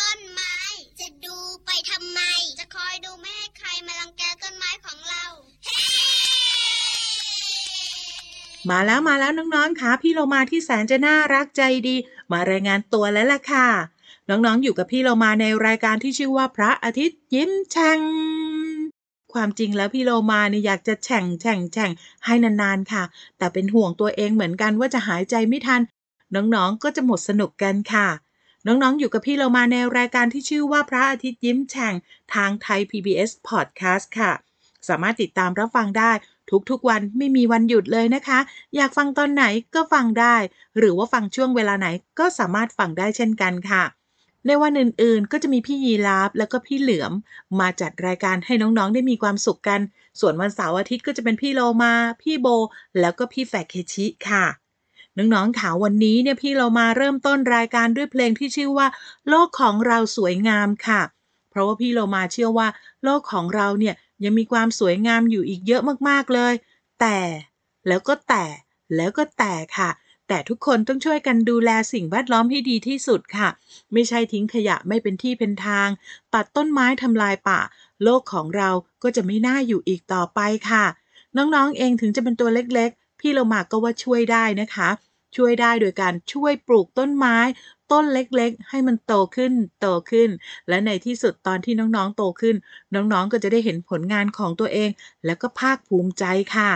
ต้นไมาแล้วมาแล้วน้องๆค่ะพี่เรามาที่แสนจะน่ารักใจดี มารายงานตัวแล้วล่ะค่ะ น้องๆอยู่กับพี่เรามาในรายการที่ชื่อว่าพระอาทิตย์ยิ้มแฉ่งความจริงแล้วพี่โลมาเนี่ยอยากจะแฉ่งแฉ่งแฉ่งให้นานๆค่ะ แต่เป็นห่วงตัวเองเหมือนกันว่าจะหายใจไม่ทัน น้องๆก็จะหมดสนุกกันค่ะ น้องๆ อยู่กับพี่เรามาในรายการที่ชื่อว่าพระอาทิตย์ยิ้มแฉ่งทางไทย PBS Podcast ค่ะ สามารถติดตามรับฟังได้ทุกๆวันไม่มีวันหยุดเลยนะคะ อยากฟังตอนไหนก็ฟังได้ หรือว่าฟังช่วงเวลาไหนก็สามารถฟังได้เช่นกันค่ะ ในวันอื่นๆ ก็จะมีพี่ยีราฟแล้วก็พี่เหลือม มาจัดรายการให้น้องๆ ได้มีความสุขกัน ส่วนวันเสาร์อาทิตย์ก็จะเป็นพี่โลมา พี่โบ แล้วก็พี่แฝกเคชิค่ะ น้องๆค่ะวันนี้เนี่ยพี่เรามาเริ่มต้นรายการด้วยเพลงที่ชื่อว่า โลกของเราสวยงามค่ะ เพราะว่าพี่เรามาเชื่อว่า โลกของเราเนี่ยยังมีความสวยงามอยู่อีกเยอะมากๆเลย แต่แล้วก็แต่แล้วก็แต่ค่ะ แต่ทุกคนต้องช่วยกันดูแลสิ่งแวดล้อมให้ดีที่สุดค่ะ ไม่ใช่ทิ้งขยะไม่เป็นที่เป็นทาง ตัดต้นไม้ทำลายป่า โลกของเราก็จะไม่น่าอยู่อีกต่อไปค่ะ น้องๆเองถึงจะเป็นตัวเล็กๆ พี่เรามาก็ว่าช่วยได้นะคะ ช่วยได้โดยการช่วยปลูกต้นไม้ ต้นเล็กๆ ให้มันโตขึ้นโตขึ้น และในที่สุดตอนที่น้องๆโตขึ้น น้องๆก็จะได้เห็นผลงานของตัวเอง แล้วก็ภาคภูมิใจค่ะ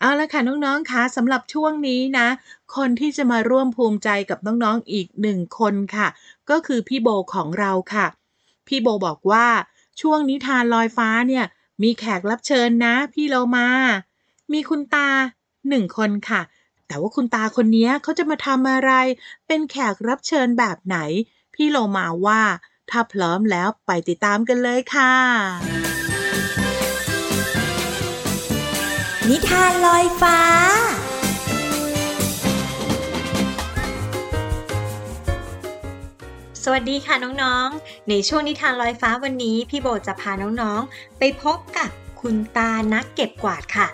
เอาละค่ะน้องๆคะสำหรับช่วงนี้นะ คนที่จะมาร่วมภูมิใจกับน้องๆอีกหนึ่งคนค่ะ ก็คือพี่โบของเราค่ะ พี่โบบอกว่าช่วงนิทานลอยฟ้าเนี่ย มีแขกรับเชิญนะ พี่เรามา มีคุณตา หนึ่งคนค่ะ แต่ว่าคุณตาคนนี้เขาจะมาทำอะไร เป็นแขกรับเชิญแบบไหน พี่โลมาว่า ถ้าพร้อมแล้วไปติดตามกันเลยค่ะ นิทานลอยฟ้าสวัสดีค่ะน้องๆ ในช่วงนิทานลอยฟ้าวันนี้ พี่โบจะพาน้องๆ ไปพบกับคุณตานักเก็บกวาดค่ะ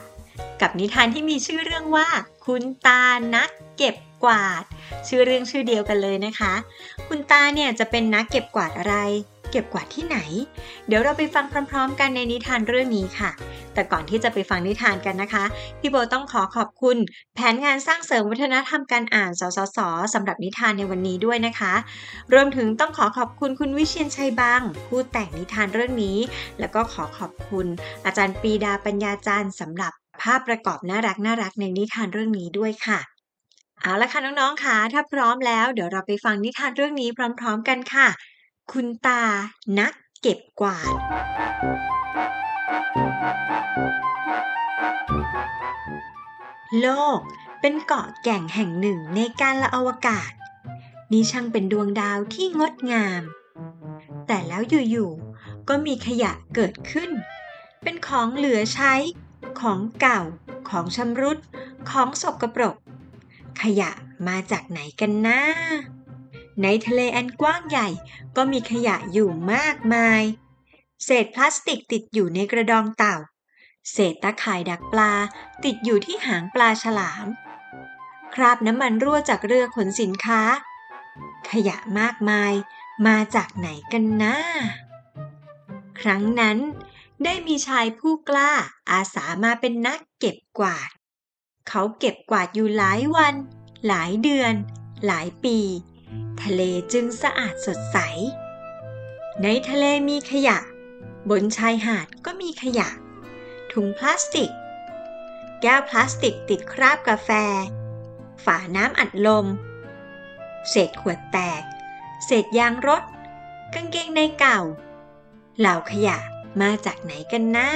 กับนิทานที่มีชื่อเรื่องว่า คุณตานักเก็บกวาด ชื่อเรื่องชื่อเดียวกันเลยนะคะ คุณตาเนี่ยจะเป็นนักเก็บกวาดอะไร เก็บกวาดที่ไหน เดี๋ยวเราไปฟังพร้อม ๆ กันในนิทานเรื่องนี้ค่ะ แต่ก่อนที่จะไปฟังนิทานกันนะคะ พี่โบต้องขอขอบคุณ แผนงานสร้างเสริมวัฒนธรรมการอ่าน สสสสำหรับนิทานในวันนี้ด้วยนะคะ รวมถึงต้องขอขอบคุณคุณวิเชียนชัยบางผู้แต่งนิทานเรื่องนี้ แล้วก็ขอขอบคุณ อาจารย์ปีดาปัญญาจารย์สำหรับ ภาพประกอบน่ารักน่ารักในนิทานเรื่องนี้ด้วยค่ะ เอาละค่ะน้องๆค่ะถ้าพร้อมแล้ว เดี๋ยวเราไปฟังนิทานเรื่องนี้พร้อม ๆ กันค่ะ คุณตา นักเก็บกวาด โลกเป็นเกาะแก่งแห่งหนึ่งในการละอวกาศ นี่ช่างเป็นดวงดาวที่งดงาม แต่แล้วอยู่ๆก็มีขยะเกิดขึ้น เป็นของเหลือใช้ ของเก่า ของชำรุด ของสกปรก ขยะมาจากไหนกันนะ ในทะเลอันกว้างใหญ่ก็มีขยะอยู่มากมาย เศษพลาสติกติดอยู่ในกระดองเต่า เศษตะข่ายดักปลาติดอยู่ที่หางปลาฉลาม คราบน้ำมันรั่วจากเรือขนสินค้า ขยะมากมายมาจากไหนกันนะ ครั้งนั้น ได้มีชายผู้กล้าอาสามาเป็นนักเก็บกวาด เขาเก็บกวาดอยู่หลายวัน หลายเดือน หลายปี ทะเลจึงสะอาดสดใส ในทะเลมีขยะ บนชายหาดก็มีขยะ ถุงพลาสติก แก้วพลาสติกติดคราบกาแฟ ฝาน้ำอัดลม เศษขวดแตก เศษยางรถ กางเกงในเก่า เหล่าขยะ มาจากไหนกันนะ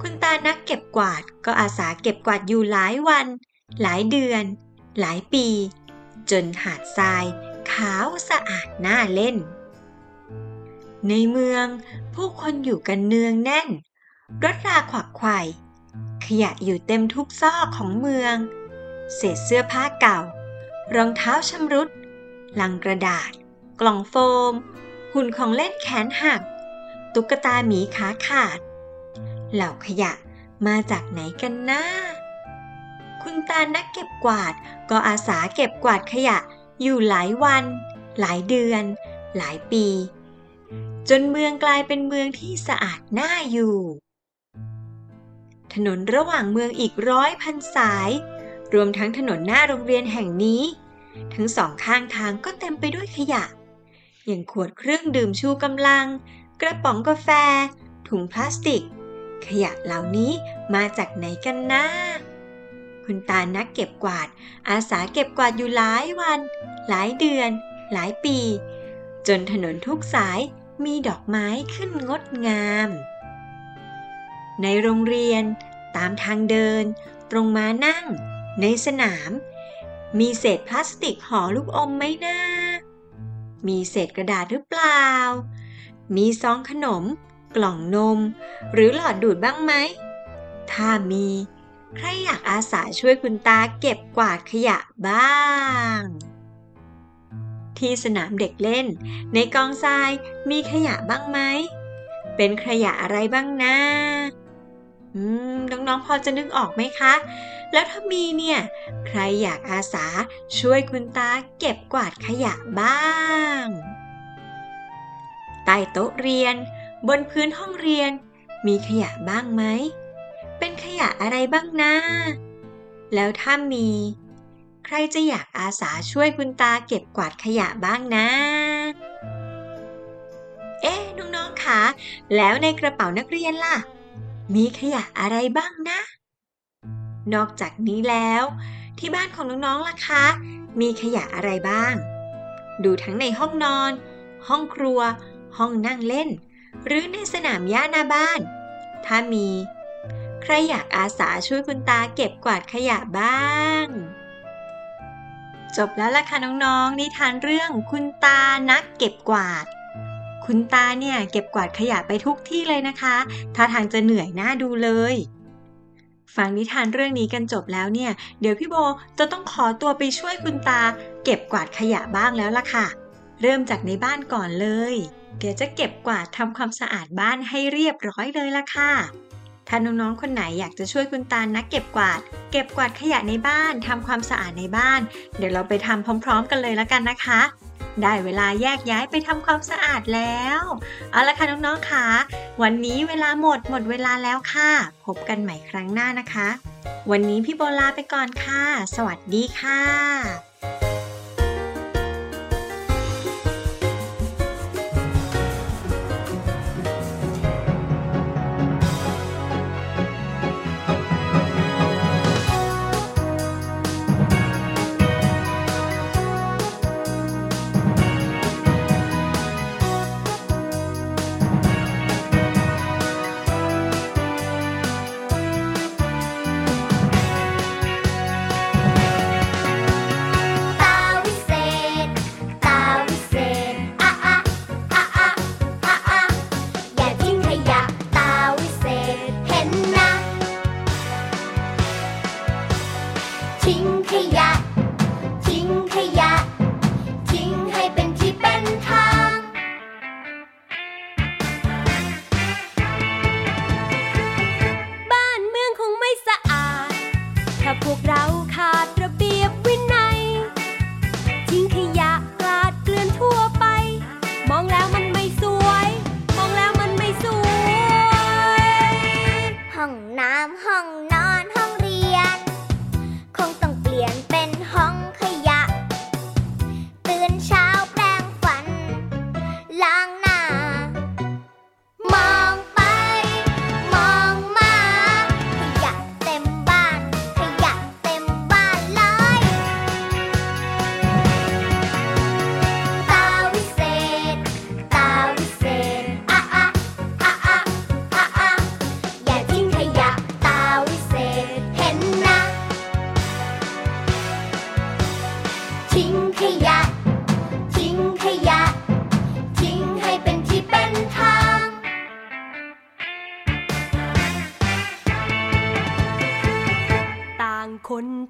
คุณตานักเก็บกวาดก็อาสาเก็บกวาดอยู่หลายวัน หลายเดือน หลายปี จนหาดทรายขาวสะอาดน่าเล่น ในเมืองผู้คนอยู่กันเนืองแน่น รถราขวักไขว่ขยะอยู่เต็มทุกซอกของเมือง เศษเสื้อผ้าเก่า รองเท้าชำรุด ลังกระดาษ กล่องโฟม หุ่นของเล่นแขนหัก ตุ๊กตาหมีขาขาด เหล่าขยะมาจากไหนกันนะคุณตานักเก็บกวาดก็อาสาเก็บกวาดขยะอยู่หลายวัน หลายเดือน หลายปี จนเมืองกลายเป็นเมืองที่สะอาดน่าอยู่ ถนนระหว่างเมืองอีกร้อยพันสาย รวมทั้งถนนหน้าโรงเรียนแห่งนี้ ทั้งสองข้างทางก็เต็มไปด้วยขยะ อย่างขวดเครื่องดื่มชูกำลัง กระป๋องกาแฟ ถุงพลาสติก ขยะเหล่านี้มาจากไหนกันนะคุณตานักเก็บกวาด อาสาเก็บกวาดอยู่หลายวัน หลายเดือน หลายปี จนถนนทุกสายมีดอกไม้ขึ้นงดงาม ในโรงเรียน ตามทางเดิน ตรงมานั่ง ในสนาม มีเศษพลาสติกห่อลูกอมไหมนะมีเศษกระดาษหรือเปล่า มีซองขนม กล่องนม หรือหลอดดูดบ้างไหม ถ้ามี ใครอยากอาสาช่วยคุณตาเก็บกวาดขยะบ้าง ที่สนามเด็กเล่น ในกองทรายมีขยะบ้างไหม เป็นขยะอะไรบ้างนะอืมน้องๆพอจะนึกออกไหมคะ แล้วถ้ามีเนี่ย ใครอยากอาสาช่วยคุณตาเก็บกวาดขยะบ้าง ใต้โต๊ะเรียน บนพื้นห้องเรียน มีขยะบ้างไหม เป็นขยะอะไรบ้างนะ แล้วถ้ามี ใครจะอยากอาสาช่วยคุณตาเก็บกวาดขยะบ้างนะ เอ๊ะน้องๆคะแล้วในกระเป๋านักเรียนล่ะ มีขยะอะไรบ้างนะ นอกจากนี้แล้ว ที่บ้านของน้องๆล่ะคะ มีขยะอะไรบ้าง ดูทั้งในห้องนอนห้องครัว ห้องนั่งเล่น หรือในสนามหญ้าหน้าบ้าน ถ้ามี ใครอยากอาสาช่วยคุณตาเก็บกวาดขยะบ้าง จบแล้วล่ะค่ะน้องๆนิทานเรื่องคุณตานักเก็บกวาด คุณตาเนี่ยเก็บกวาดขยะไปทุกที่เลยนะคะท่าทางจะเหนื่อยหน้าดูเลยฟังนิทานเรื่องนี้กันจบแล้วเนี่ย เดี๋ยวพี่โบจะต้องขอตัวไปช่วยคุณตา เก็บกวาดขยะบ้างแล้วล่ะค่ะ เริ่มจากในบ้านก่อนเลยเดี๋ยวจะเก็บกวาดทำความสะอาดบ้านให้เรียบร้อยเลยล่ะค่ะ ถ้าน้องๆคนไหนอยากจะช่วยคุณตานักเก็บกวาด เก็บกวาดขยะในบ้านทำความสะอาดในบ้าน เดี๋ยวเราไปทำพร้อม ๆ กันเลยล้วกันนะคะได้เวลาแยกย้ายไปทำความสะอาดแล้ว เอาละค่ะน้องๆค่ะ วันนี้เวลาหมดหมดเวลาแล้วค่ะ พบกันใหม่ครั้งหน้านะคะ วันนี้พี่โบลาไปก่อนค่ะ สวัสดีค่ะ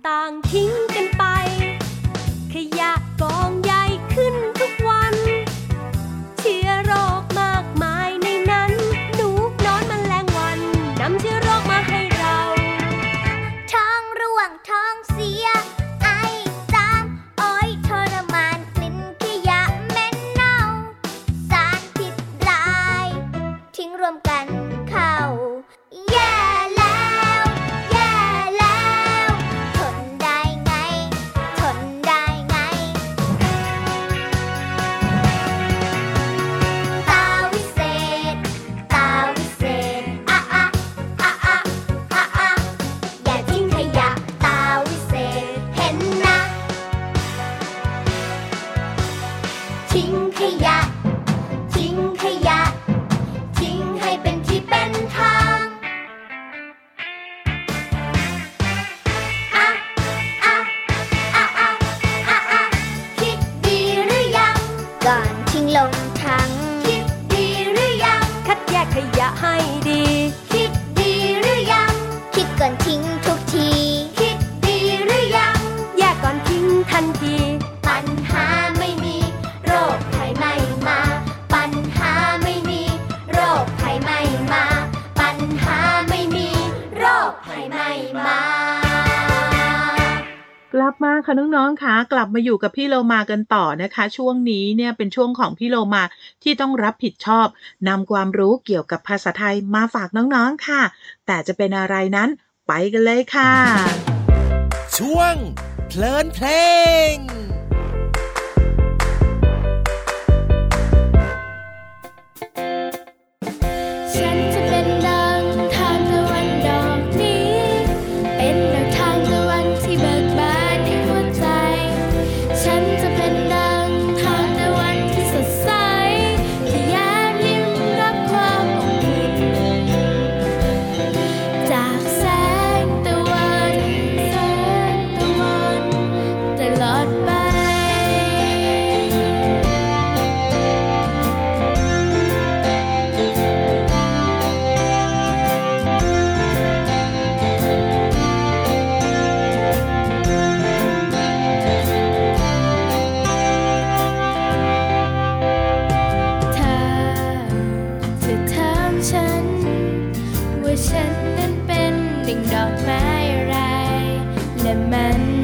ต่างทิ้งกันไป ขยะ มาอยู่กับพี่โลมากันต่อนะคะ ช่วงนี้เนี่ยเป็นช่วงของพี่โลมาที่ต้องรับผิดชอบนำความรู้เกี่ยวกับภาษาไทยมาฝากน้องๆค่ะ แต่จะเป็นอะไรนั้นไปกันเลยค่ะ ช่วงเพลินเพลง ฉัน ว่าฉันนั้นเป็นดิ่งดอกไม้อะไรและมัน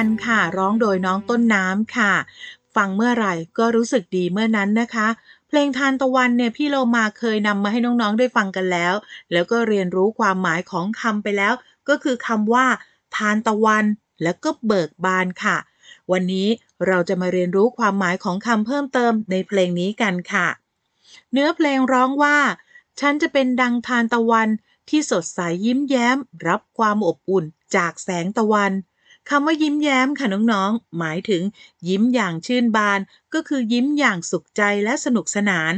วันค่ะ ร้องโดยน้องต้นน้ำค่ะ ฟังเมื่อไหร่ก็รู้สึกดีเมื่อนั้นนะคะ เพลงทานตะวันเนี่ยพี่โลมาเคยนำมาให้น้องๆได้ฟังกันแล้ว แล้วก็เรียนรู้ความหมายของคำไปแล้ว ก็คือคำว่า ทานตะวันแล้วก็เบิกบานค่ะ วันนี้เราจะมาเรียนรู้ความหมายของคำเพิ่มเติมในเพลงนี้กันค่ะ เนื้อเพลงร้องว่า ฉันจะเป็นดังทานตะวันที่สดใสยิ้มแย้ม รับความอบอุ่นจากแสงตะวัน คำว่ายิ้มแย้มค่ะน้องๆ หมายถึง ยิ้มอย่างชื่นบาน ก็คือยิ้มอย่างสุขใจและสนุกสนาน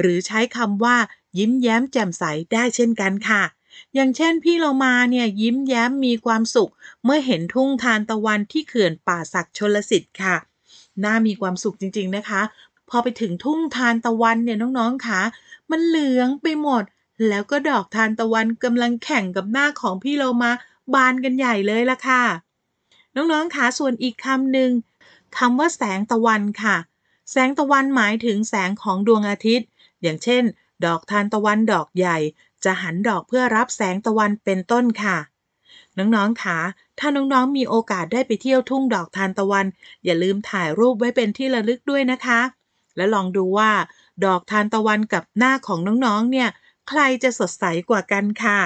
หรือใช้คำว่า ยิ้มแย้มแจ่มใสได้เช่นกันค่ะ อย่างเช่นพี่เรามาเนี่ยยิ้มแย้มมีความสุข เมื่อเห็นทุ่งทานตะวันที่เขื่อนป่าศักดิ์ชลสิทธิ์ค่ะ น่ามีความสุขจริงๆนะคะ พอไปถึงทุ่งทานตะวันเนี่ยน้องๆค่ะ มันเหลืองไปหมด แล้วก็ดอกทานตะวันกำลังแข่งกับหน้าของพี่เรามาบานกันใหญ่เลยล่ะค่ะ น้องๆคะส่วนอีกคำหนึ่งคำว่าแสงตะวันค่ะ แสงตะวันหมายถึงแสงของดวงอาทิตย์ อย่างเช่น ดอกทานตะวันดอกใหญ่ จะหันดอกเพื่อรับแสงตะวันเป็นต้นค่ะ น้องๆคะถ้าน้องๆมีโอกาสได้ไปเที่ยวทุ่งดอกทานตะวัน อย่าลืมถ่ายรูปไว้เป็นที่ระลึกด้วยนะคะ และลองดูว่า ดอกทานตะวันกับหน้าของน้องๆเนี่ย ใครจะสดใสกว่ากันค่ะ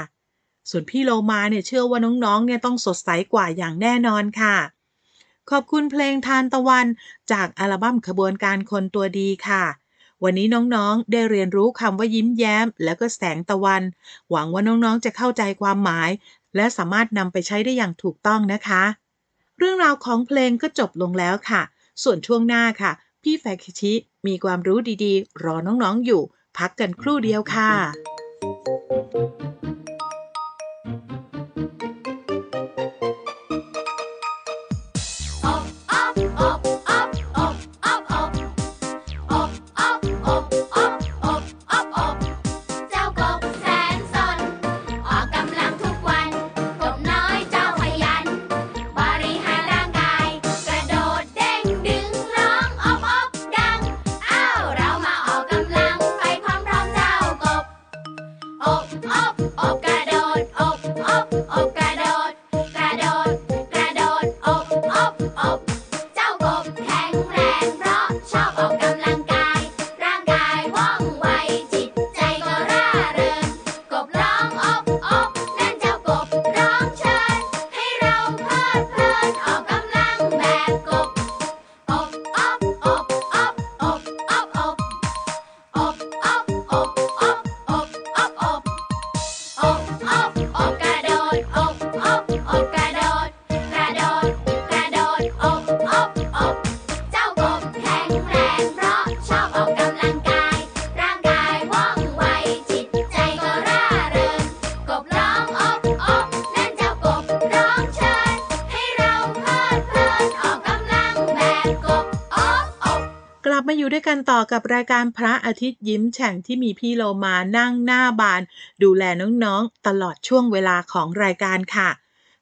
ส่วนพี่โลมาเนี่ยเชื่อว่าน้องๆ เนี่ยต้องสดใสกว่าอย่างแน่นอนค่ะ ขอบคุณเพลงทานตะวันจากอัลบั้มขบวนการคนตัวดีค่ะ วันนี้น้องๆ ได้เรียนรู้คำว่ายิ้มแย้ม แล้วก็แสงตะวัน หวังว่าน้องๆ จะเข้าใจความหมาย และสามารถนำไปใช้ได้อย่างถูกต้องนะคะ เรื่องราวของเพลงก็จบลงแล้วค่ะ ส่วนช่วงหน้าค่ะ พี่แฟคิชิมีความรู้ดีๆ รอน้องๆ อยู่ พักกันครู่เดียวค่ะ กันต่อกับรายการพระอาทิตย์ยิ้มแฉ่งที่มีพี่โลมานั่งหน้าบาน ดูแลน้องๆ ตลอดช่วงเวลาของรายการค่ะ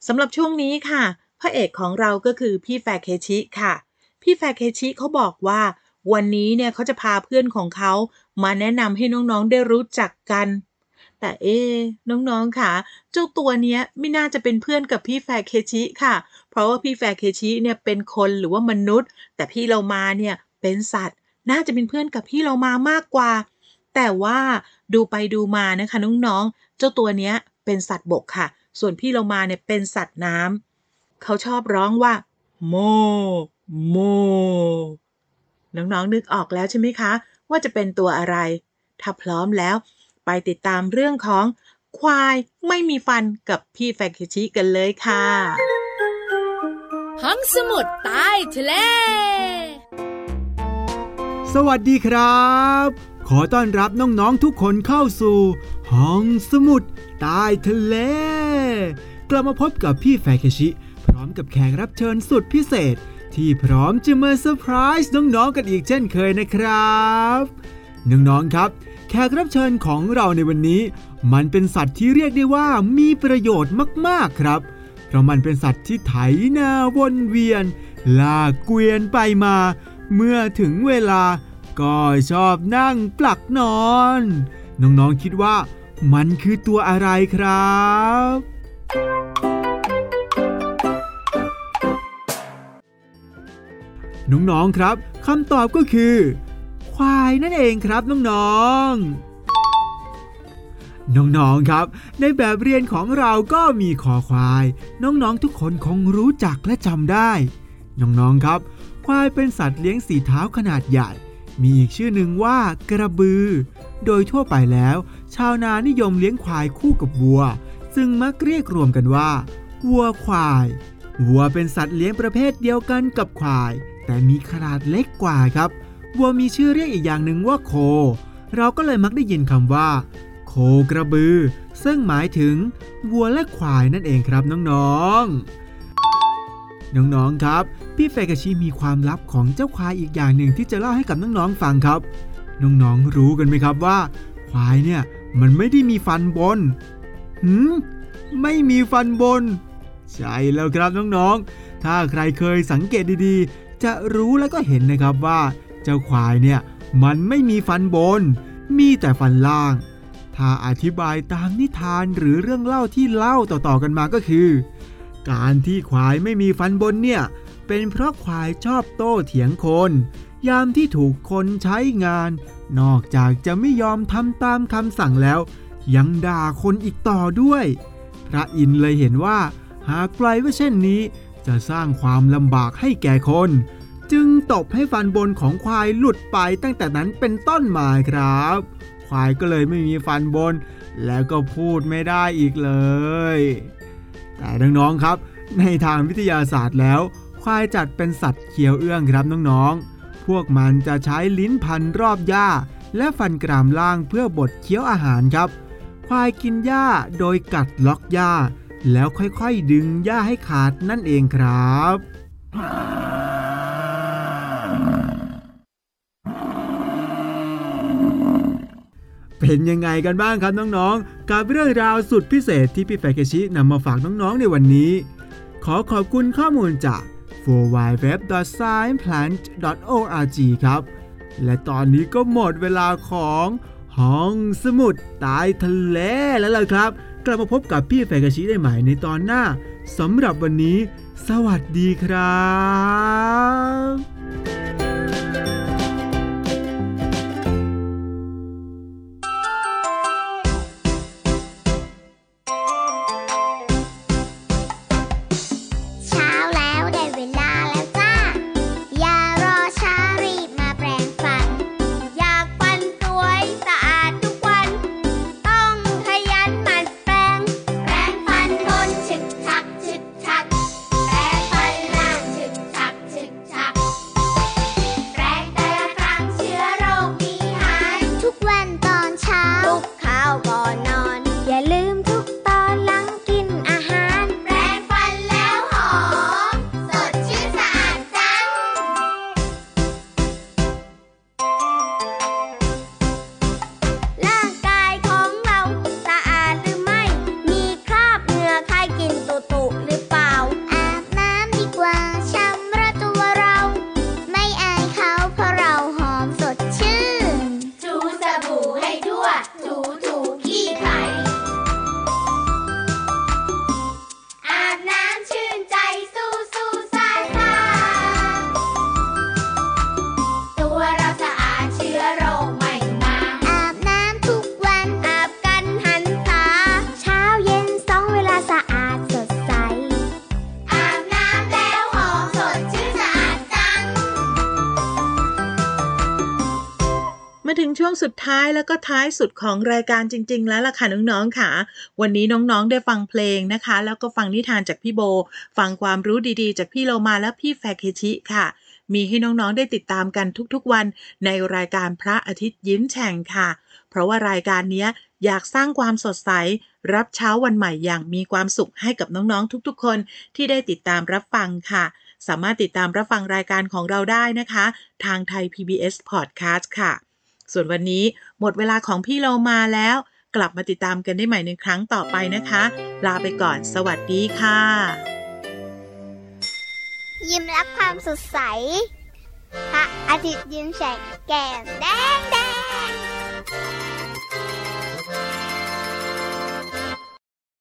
สำหรับช่วงนี้ค่ะ พระเอกของเราก็คือพี่แฟเคชิค่ะ พี่แฟเคชิเขาบอกว่า วันนี้เนี่ยเขาจะพาเพื่อนของเขามาแนะนำให้น้องๆได้รู้จักกัน แต่เอ๊น้องๆค่ะ เจ้าตัวเนี้ยไม่น่าจะเป็นเพื่อนกับพี่แฟเคชิค่ะ เพราะว่าพี่แฟเคชิเนี่ยเป็นคนหรือว่ามนุษย์ แต่พี่เรามาเนี่ยเป็นสัตว์ น่าจะเป็นเพื่อนกับพี่เรามามากกว่า แต่ว่าดูไปดูมานะคะน้องๆ เจ้าตัวเนี้ยเป็นสัตว์บกค่ะ ส่วนพี่เรามาเนี่ยเป็นสัตว์น้ำเขาชอบร้องว่าโมโมน้องๆนึกออกแล้วใช่ไหมคะ ว่าจะเป็นตัวอะไร ถ้าพร้อมแล้ว ไปติดตามเรื่องของควายไม่มีฟันกับพี่แฟคชิกันเลยค่ะ ห้องสมุดใต้ทะเล วัสดีครับ ขอต้อนรับน้องๆทุกคนเข้าสู่ ห้องสมุดใต้ทะเล กลับมาพบกับพี่แฟคชิ พร้อมกับแขกรับเชิญสุดพิเศษ ที่พร้อมจะมาเซอร์ไพรส์น้องๆกันอีกเช่นเคยนะครับน้องๆครับ แขกรับเชิญของเราในวันนี้ มันเป็นสัตว์ที่เรียกได้ว่ามีประโยชน์มากๆครับเพราะมันเป็นสัตว์ที่ไถนาวนเวียน ลากเกวียนไปมา เมื่อถึงเวลา ก็ชอบนั่งปลักนอน น้องๆคิดว่ามันคือตัวอะไรครับน้องๆครับคำตอบก็คือ ควายนั่นเองครับน้องๆ น้องๆครับ ในแบบเรียนของเราก็มีคอควาย น้องๆทุกคนคงรู้จักและจำได้ น้องๆครับ ควายเป็นสัตว์เลี้ยงสีเท้าขนาดใหญ่ มีอีกชื่อหนึ่งว่ากระบือ โดยทั่วไปแล้ว ชาวนานิยมเลี้ยงควายคู่กับวัว ซึ่งมักเรียกรวมกันว่าวัวควาย วัวเป็นสัตว์เลี้ยงประเภทเดียวกันกับควาย แต่มีขนาดเล็กกว่าครับ วัวมีชื่อเรียกอีกอย่างหนึ่งว่าโค เราก็เลยมักได้ยินคำว่า โคกระบือ ซึ่งหมายถึงวัวและควายนั่นเองครับน้องๆ น้องๆครับ พี่เฟกาชิมีความลับของเจ้าควายอีกอย่างหนึ่งที่จะเล่าให้กับน้องๆฟังครับ น้องๆรู้กันไหมครับว่า ควายเนี่ยมันไม่ได้มีฟันบนหืมไม่มีฟันบน ใช่แล้วครับน้องๆ ถ้าใครเคยสังเกตดีๆ จะรู้แล้วก็เห็นนะครับว่า เจ้าควายเนี่ยมันไม่มีฟันบน มีแต่ฟันล่าง ถ้าอธิบายตามนิทานหรือเรื่องเล่าที่เล่าต่อๆกันมาก็คือ การที่ควายไม่มีฟันบนเนี่ย เป็นเพราะควายชอบโต้เถียงคน ยามที่ถูกคนใช้งาน นอกจากจะไม่ยอมทำตามคำสั่งแล้ว ยังด่าคนอีกต่อด้วย พระอินทร์เลยเห็นว่า หากปล่อยไว้เช่นนี้ จะสร้างความลำบากให้แก่คน จึงตบให้ฟันบนของควายหลุดไปตั้งแต่นั้นเป็นต้นมาครับ ควายก็เลยไม่มีฟันบน แล้วก็พูดไม่ได้อีกเลย แต่น้องๆครับ ในทางวิทยาศาสตร์แล้ว ควายจัดเป็นสัตว์เคี้ยวเอื้องครับน้องๆ พวกมันจะใช้ลิ้นพันรอบหญ้า และฟันกรามล่างเพื่อบดเคี้ยวอาหารครับ ควายกินหญ้าโดยกัดล็อกหญ้า แล้วค่อยๆดึงหญ้าให้ขาดนั่นเองครับ เป็นยังไงกันบ้างครับน้องๆ กับเรื่องราวสุดพิเศษที่พี่แฟกชินำมาฝากน้องๆในวันนี้ ขอขอบคุณข้อมูลจาก w w w s c i e n c e p l a n t o r g ครับ และตอนนี้ก็หมดเวลาของห้องสมุดใต้ทะเลแล้วล่ะครับ กลับมาพบกับพี่แฟกชิได้ใหม่ในตอนหน้าสำหรับวันนี้ สวัสดีครับาถึงช่วงสุดท้ายแล้วก็ท้ายสุดของรายการจริง ๆ แล้วล่ะค่ะน้องๆค่ะ วันนี้น้องๆได้ฟังเพลงนะคะ แล้วก็ฟังนิทานจากพี่โบ ฟังความรู้ดีๆ จากพี่โลมาและพี่แฟเคชิค่ะ มีให้น้องๆได้ติดตามกันทุกๆวันในรายการพระอาทิตย์ยิ้มแฉ่งค่ะ เพราะว่ารายการนี้อยากสร้างความสดใส รับเช้าวันใหม่อย่างมีความสุขให้กับน้องๆทุกๆ คนที่ได้ติดตามรับฟังค่ะสามารถติดตามรับฟังรายการของเราได้นะคะ ทางไทย PBS Podcast ค่ะ ส่วนวันนี้หมดเวลาของพี่เรามาแล้ว กลับมาติดตามกันได้ใหม่ในครั้งต่อไปนะคะ ลาไปก่อน สวัสดีค่ะ ยิ้มรับความสดใสพระอาทิตย์ยิ้มแฉกแก้มแดงแดง